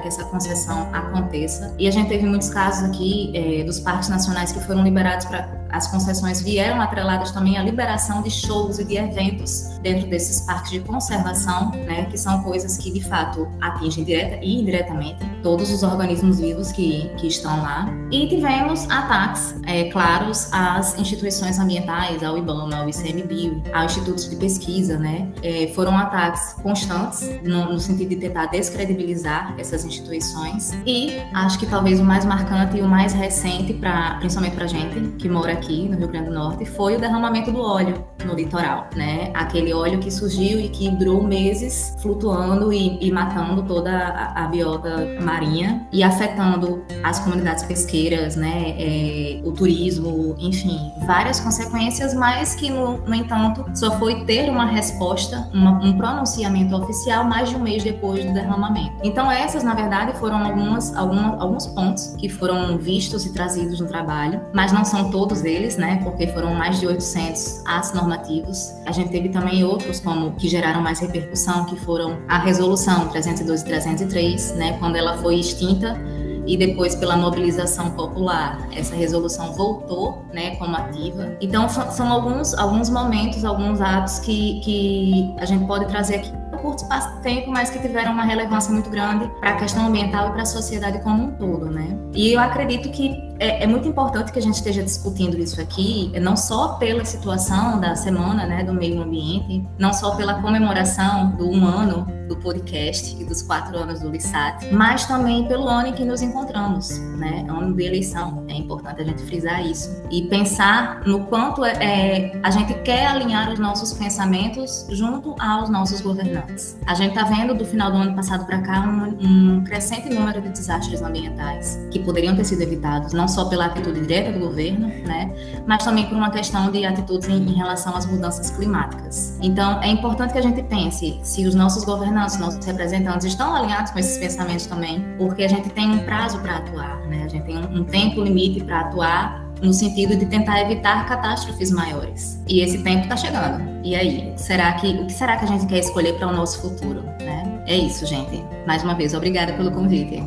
que essa concessão aconteça. E a gente teve muitos casos aqui é, dos parques nacionais que foram liberados para as concessões vieram atreladas também à liberação de shows e de eventos dentro desses parques de conservação, né, que são coisas que de fato atingem direta e indiretamente todos os organismos vivos que, que estão lá. E tivemos ataques é, claros às instituições ambientais, ao IBAMA, ao ICMBio, aos institutos de pesquisa, né? É, foram ataques constantes no, no sentido de tentar descredibilizar essas instituições. E acho que talvez o mais marcante e o mais recente, pra, principalmente para gente que mora aqui no Rio Grande do Norte, foi o derramamento do óleo no litoral, né? Aquele óleo que surgiu e que durou meses flutuando e, e matando toda a, a, biota marinha e afetando as comunidades pesqueiras, né? É, o turismo, enfim, várias consequências, mas que, no, no entanto, só foi ter uma resposta, uma, um pronunciamento oficial mais de um mês depois do derramamento. Então, essas, na verdade, foram algumas, algumas, alguns pontos que foram vistos e trazidos no trabalho, mas não são todos eles, né? Porque foram mais de 800 atos normativos. A gente teve também outros como que geraram mais repercussão, que foram a resolução 312 e 303, né? Quando ela foi extinta e depois pela mobilização popular essa resolução voltou né como ativa então são alguns alguns momentos alguns atos que, que a gente pode trazer aqui curto espaço de tempo, mas que tiveram uma relevância muito grande para a questão ambiental e para a sociedade como um todo, né? E eu acredito que é, é, muito importante que a gente esteja discutindo isso aqui, não só pela situação da semana né, do meio ambiente, não só pela comemoração do um ano do podcast e dos quatro anos do LISAT, mas também pelo ano em que nos encontramos, né? Ano de eleição. É importante a gente frisar isso. E pensar no quanto é, é a gente quer alinhar os nossos pensamentos junto aos nossos governantes. A gente está vendo do final do ano passado para cá um, um crescente número de desastres ambientais que poderiam ter sido evitados, não só pela atitude direta do governo, né? Mas também por uma questão de atitudes em, em relação às mudanças climáticas. Então, é importante que a gente pense se os nossos governantes nossos representantes estão alinhados com esses pensamentos também, porque a gente tem um prazo para atuar, né? A gente tem um, um tempo limite para atuar no sentido de tentar evitar catástrofes maiores. E esse tempo está chegando. E aí, será que o que será que a gente quer escolher para o nosso futuro, né? É isso, gente. Mais uma vez, obrigada pelo convite.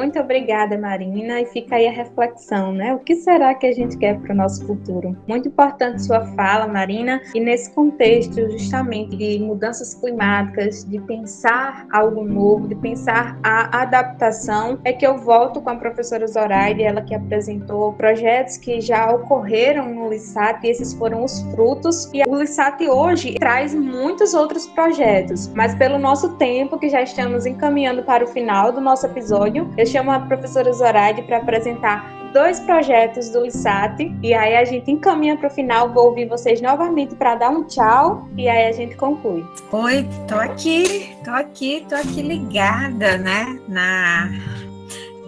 Muito obrigada, Marina. E fica aí a reflexão, né? O que será que a gente quer para o nosso futuro? Muito importante sua fala, Marina. E nesse contexto, justamente de mudanças climáticas, de pensar algo novo, de pensar a adaptação, é que eu volto com a professora Zoraide, ela que apresentou projetos que já ocorreram no LISAT, e esses foram os frutos. E o LISAT hoje traz muitos outros projetos, mas pelo nosso tempo, que já estamos encaminhando para o final do nosso episódio, eu chamo a professora Zoraide para apresentar dois projetos do ISAT e aí a gente encaminha para o final. Vou ouvir vocês novamente para dar um tchau e aí a gente conclui. Oi, tô aqui, tô aqui, tô aqui ligada, né, na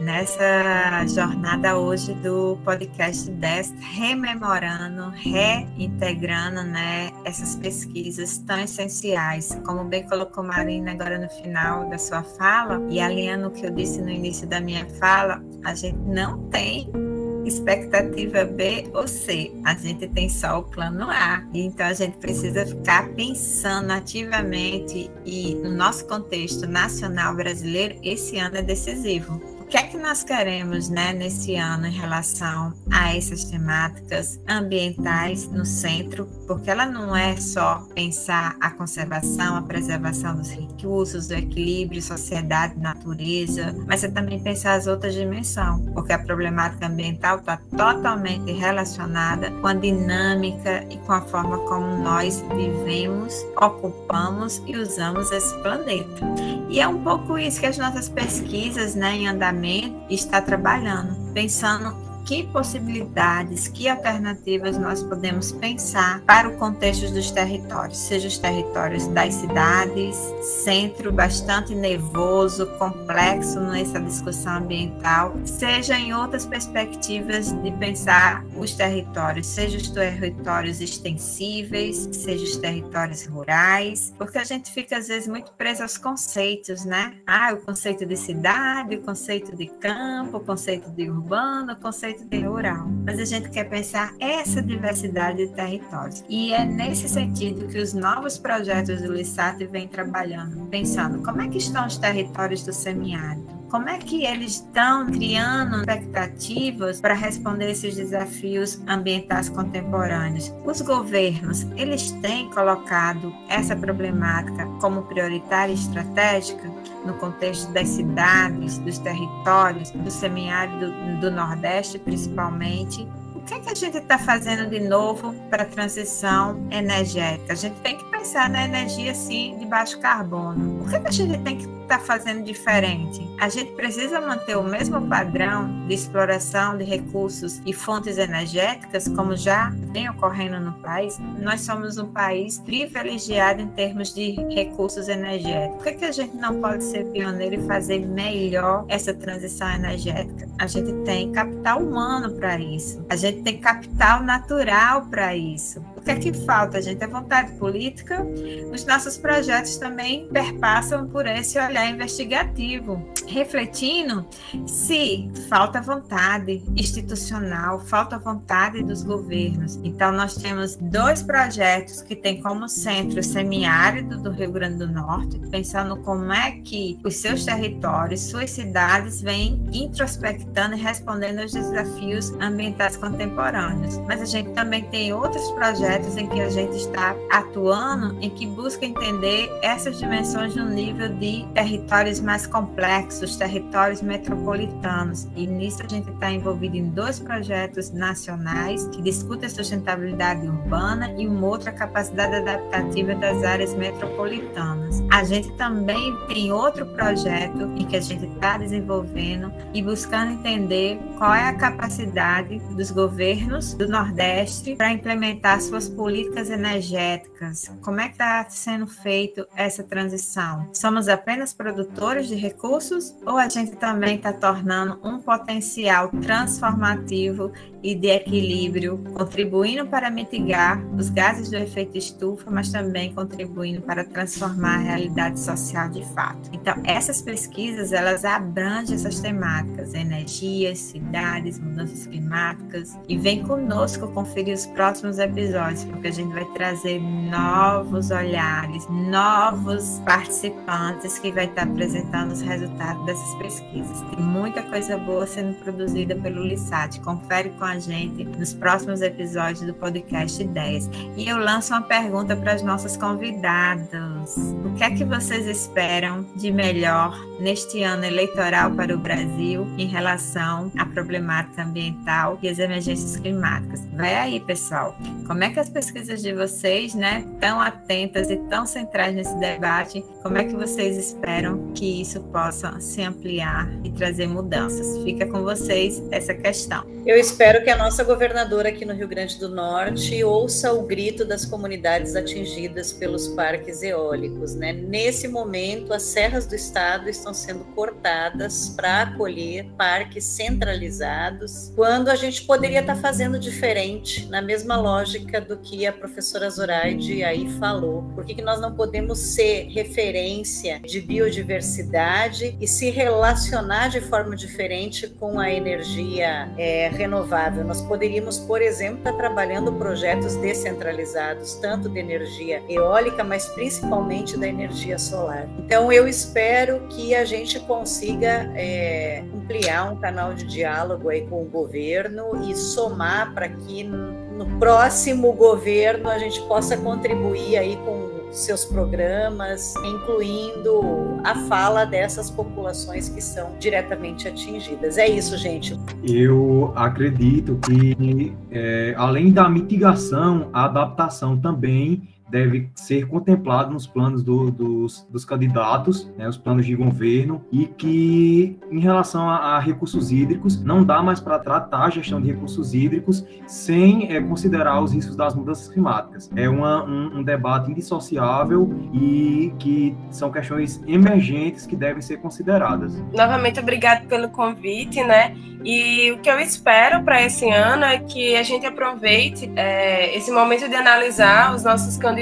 nessa jornada hoje do podcast Dest, rememorando, reintegrando né, essas pesquisas tão essenciais. Como bem colocou Marina agora no final da sua fala, e alinhando o que eu disse no início da minha fala, a gente não tem expectativa B ou C, a gente tem só o plano A. Então a gente precisa ficar pensando ativamente e no nosso contexto nacional brasileiro, esse ano é decisivo que é que nós queremos né, nesse ano em relação a essas temáticas ambientais no centro, porque ela não é só pensar a conservação, a preservação dos recursos, do equilíbrio, sociedade, natureza, mas é também pensar as outras dimensões, porque a problemática ambiental está totalmente relacionada com a dinâmica e com a forma como nós vivemos, ocupamos e usamos esse planeta. E é um pouco isso que as nossas pesquisas né, em andamento está trabalhando, pensando que possibilidades, que alternativas nós podemos pensar para o contexto dos territórios, seja os territórios das cidades, centro bastante nervoso, complexo nessa discussão ambiental, seja em outras perspectivas de pensar os territórios, seja os territórios extensíveis, seja os territórios rurais, porque a gente fica às vezes muito preso aos conceitos, né? Ah, o conceito de cidade, o conceito de campo, o conceito de urbano, o conceito conceito rural, mas a gente quer pensar essa diversidade de territórios. E é nesse sentido que os novos projetos do LISAT vêm trabalhando, pensando como é que estão os territórios do semiárido, como é que eles estão criando expectativas para responder esses desafios ambientais contemporâneos? Os governos, eles têm colocado essa problemática como prioritária e estratégica no contexto das cidades, dos territórios, do semiárido do Nordeste, principalmente, o que, é que a gente está fazendo de novo para a transição energética? A gente tem que pensar na energia, sim, de baixo carbono. O que, é que a gente tem que estar tá fazendo diferente? A gente precisa manter o mesmo padrão de exploração de recursos e fontes energéticas, como já vem ocorrendo no país. Nós somos um país privilegiado em termos de recursos energéticos. Por que, que a gente não pode ser pioneiro e fazer melhor essa transição energética? A gente tem capital humano para isso. A gente tem capital natural para isso. O que é que falta, gente? A vontade política. Os nossos projetos também perpassam por esse olhar investigativo, refletindo se falta vontade institucional, falta vontade dos governos. Então, nós temos dois projetos que têm como centro o semiárido do Rio Grande do Norte, pensando como é que os seus territórios, suas cidades vêm introspectando e respondendo aos desafios ambientais contemporâneos. Mas a gente também tem outros projetos projetos em que a gente está atuando, em que busca entender essas dimensões no nível de territórios mais complexos, territórios metropolitanos. E nisso a gente está envolvido em dois projetos nacionais que discutem a sustentabilidade urbana e uma outra capacidade adaptativa das áreas metropolitanas. A gente também tem outro projeto em que a gente está desenvolvendo e buscando entender qual é a capacidade dos governos do Nordeste para implementar suas suas políticas energéticas? Como é que está sendo feito essa transição? Somos apenas produtores de recursos ou a gente também está tornando um potencial transformativo e de equilíbrio, contribuindo para mitigar os gases do efeito estufa, mas também contribuindo para transformar a realidade social de fato. Então, essas pesquisas, elas abrangem essas temáticas, energias, cidades, mudanças climáticas, e vem conosco conferir os próximos episódios, porque a gente vai trazer novos olhares, novos participantes que vai estar apresentando os resultados dessas pesquisas. Tem muita coisa boa sendo produzida pelo LISAT. Confere com a gente nos próximos episódios do podcast Ideias. E eu lanço uma pergunta para as nossas convidadas. O que é que vocês esperam de melhor neste ano eleitoral para o Brasil em relação à problemática ambiental e as emergências climáticas? Vai aí, pessoal. Como é que as pesquisas de vocês, né, tão atentas e tão centrais nesse debate, como é que vocês esperam que isso possa se ampliar e trazer mudanças? Fica com vocês essa questão. Eu espero que a nossa governadora aqui no Rio Grande do Norte ouça o grito das comunidades atingidas pelos parques eólicos. Né? Nesse momento, as serras do estado estão sendo cortadas para acolher parques centralizados, quando a gente poderia estar fazendo diferente, na mesma lógica do que a professora Zoraide aí falou. Por que, que nós não podemos ser referência de biodiversidade e se relacionar de forma diferente com a energia é, renovável? Nós poderíamos, por exemplo, estar trabalhando projetos descentralizados, tanto de energia eólica, mas principalmente da energia solar. Então, eu espero que a gente consiga é, ampliar um canal de diálogo aí com o governo e somar para que no próximo governo a gente possa contribuir aí com seus programas, incluindo a fala dessas populações que são diretamente atingidas. É isso, gente. Eu acredito que, é, além da mitigação, a adaptação também deve ser contemplado nos planos do, dos, dos, candidatos, né, os planos de governo, e que, em relação a, a recursos hídricos, não dá mais para tratar a gestão de recursos hídricos sem é, considerar os riscos das mudanças climáticas. É uma, um, um, debate indissociável e que são questões emergentes que devem ser consideradas. Novamente, obrigado pelo convite, né? E o que eu espero para esse ano é que a gente aproveite é, esse momento de analisar os nossos candidatos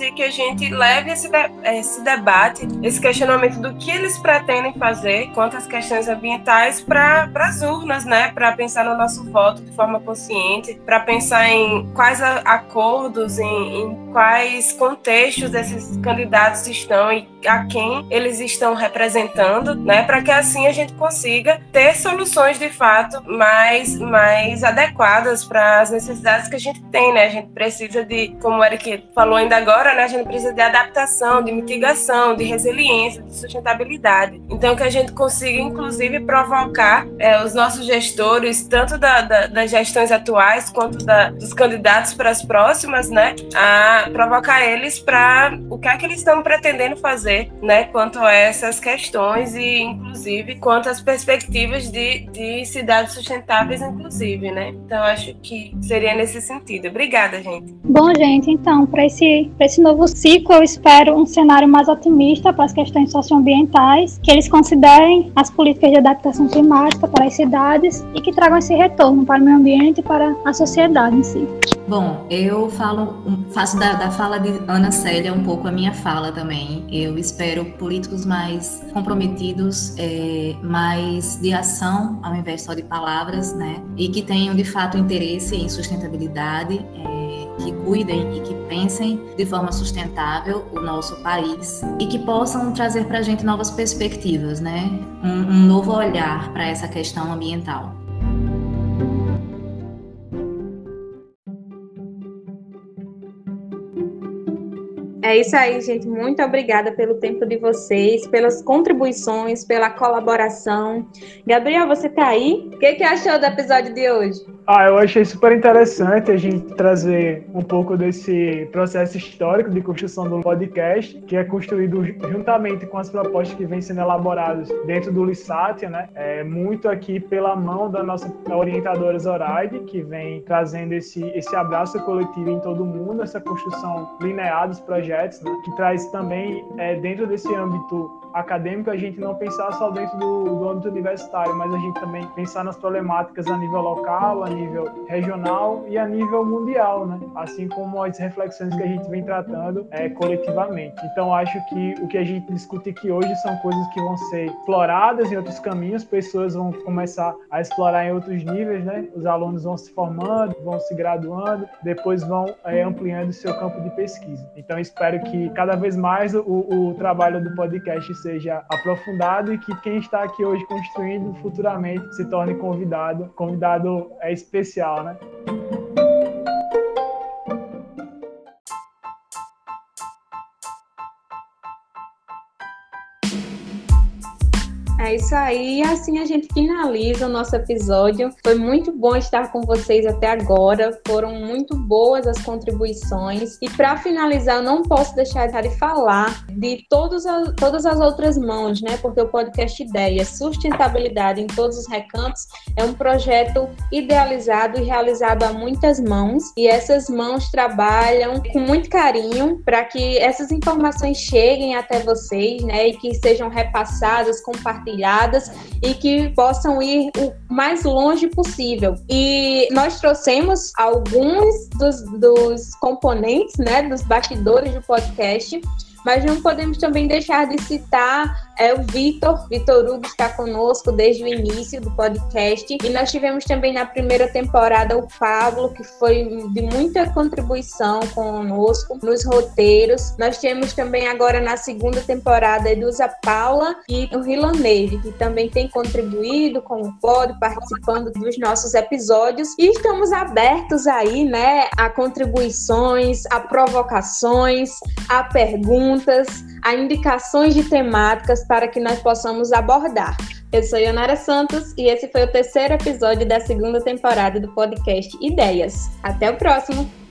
e que a gente leve esse, de, esse debate, esse questionamento do que eles pretendem fazer quanto às questões ambientais para as urnas, né? Para pensar no nosso voto de forma consciente, para pensar em quais acordos, em, em quais contextos esses candidatos estão e a quem eles estão representando, né? Para que assim a gente consiga ter soluções de fato mais, mais adequadas para as necessidades que a gente tem, né? A gente precisa de, como o Eric falou ainda agora, né? A gente precisa de adaptação, de mitigação, de resiliência, de sustentabilidade. Então, que a gente consiga, inclusive, provocar é, os nossos gestores, tanto da, da, das gestões atuais quanto da, dos candidatos para as próximas, né? A provocar eles para o que é que eles estão pretendendo fazer, né? Quanto a essas questões e, inclusive, quanto às perspectivas de, de cidades sustentáveis, inclusive, né? Então, acho que seria nesse sentido. Obrigada, gente. Bom, gente, então, para esse, esse novo ciclo, eu espero um cenário mais otimista para as questões socioambientais, que eles considerem as políticas de adaptação climática para as cidades e que tragam esse retorno para o meio ambiente e para a sociedade em si. Bom, eu falo, faço da, da fala de Ana Célia um pouco a minha fala também. Eu espero políticos mais comprometidos, é, mais de ação, ao invés só de palavras, né? E que tenham de fato interesse em sustentabilidade, é, que cuidem e que pensem de forma sustentável o nosso país e que possam trazer para a gente novas perspectivas, né? Um, um novo olhar para essa questão ambiental. É isso aí, gente. Muito obrigada pelo tempo de vocês, pelas contribuições, pela colaboração. Gabriel, você tá aí? O que, que achou do episódio de hoje? Ah, eu achei super interessante a gente trazer um pouco desse processo histórico de construção do podcast, que é construído juntamente com as propostas que vêm sendo elaboradas dentro do LISAT, né? É muito aqui pela mão da nossa orientadora Zoraide, que vem trazendo esse, esse abraço coletivo em todo mundo, essa construção linear dos projetos, né? que traz também, é, dentro desse âmbito acadêmico, a gente não pensar só dentro do, do âmbito universitário, mas a gente também pensar nas problemáticas a nível local, a nível regional e a nível mundial, né? Assim como as reflexões que a gente vem tratando é, coletivamente. Então, acho que o que a gente discute aqui hoje são coisas que vão ser exploradas em outros caminhos, pessoas vão começar a explorar em outros níveis, né? Os alunos vão se formando, vão se graduando, depois vão é, ampliando o seu campo de pesquisa. Então, espero que cada vez mais o, o trabalho do podcast seja aprofundado e que quem está aqui hoje construindo futuramente se torne convidado. Convidado é especial, né? É isso aí. Assim a gente finaliza o nosso episódio. Foi muito bom estar com vocês até agora. Foram muito boas as contribuições. E para finalizar, não posso deixar de falar de todos a, todas as outras mãos, né? Porque o podcast Ideias, Sustentabilidade em Todos os Recantos, é um projeto idealizado e realizado a muitas mãos. E essas mãos trabalham com muito carinho para que essas informações cheguem até vocês, né? E que sejam repassadas, compartilhadas e que possam ir o mais longe possível. E nós trouxemos alguns dos, dos componentes, né, dos bastidores do podcast, mas não podemos também deixar de citar é o Vitor. Vitor Hugo está conosco desde o início do podcast. E nós tivemos também na primeira temporada o Pablo, que foi de muita contribuição conosco nos roteiros. Nós temos também agora na segunda temporada a Edusa Paula e o Rilaneve, que também tem contribuído com o pod, participando dos nossos episódios. E estamos abertos aí, né, a contribuições, a provocações, a perguntas, a indicações de temáticas para que nós possamos abordar. Eu sou Ionara Santos e esse foi o terceiro episódio da segunda temporada do podcast Ideias. Até o próximo!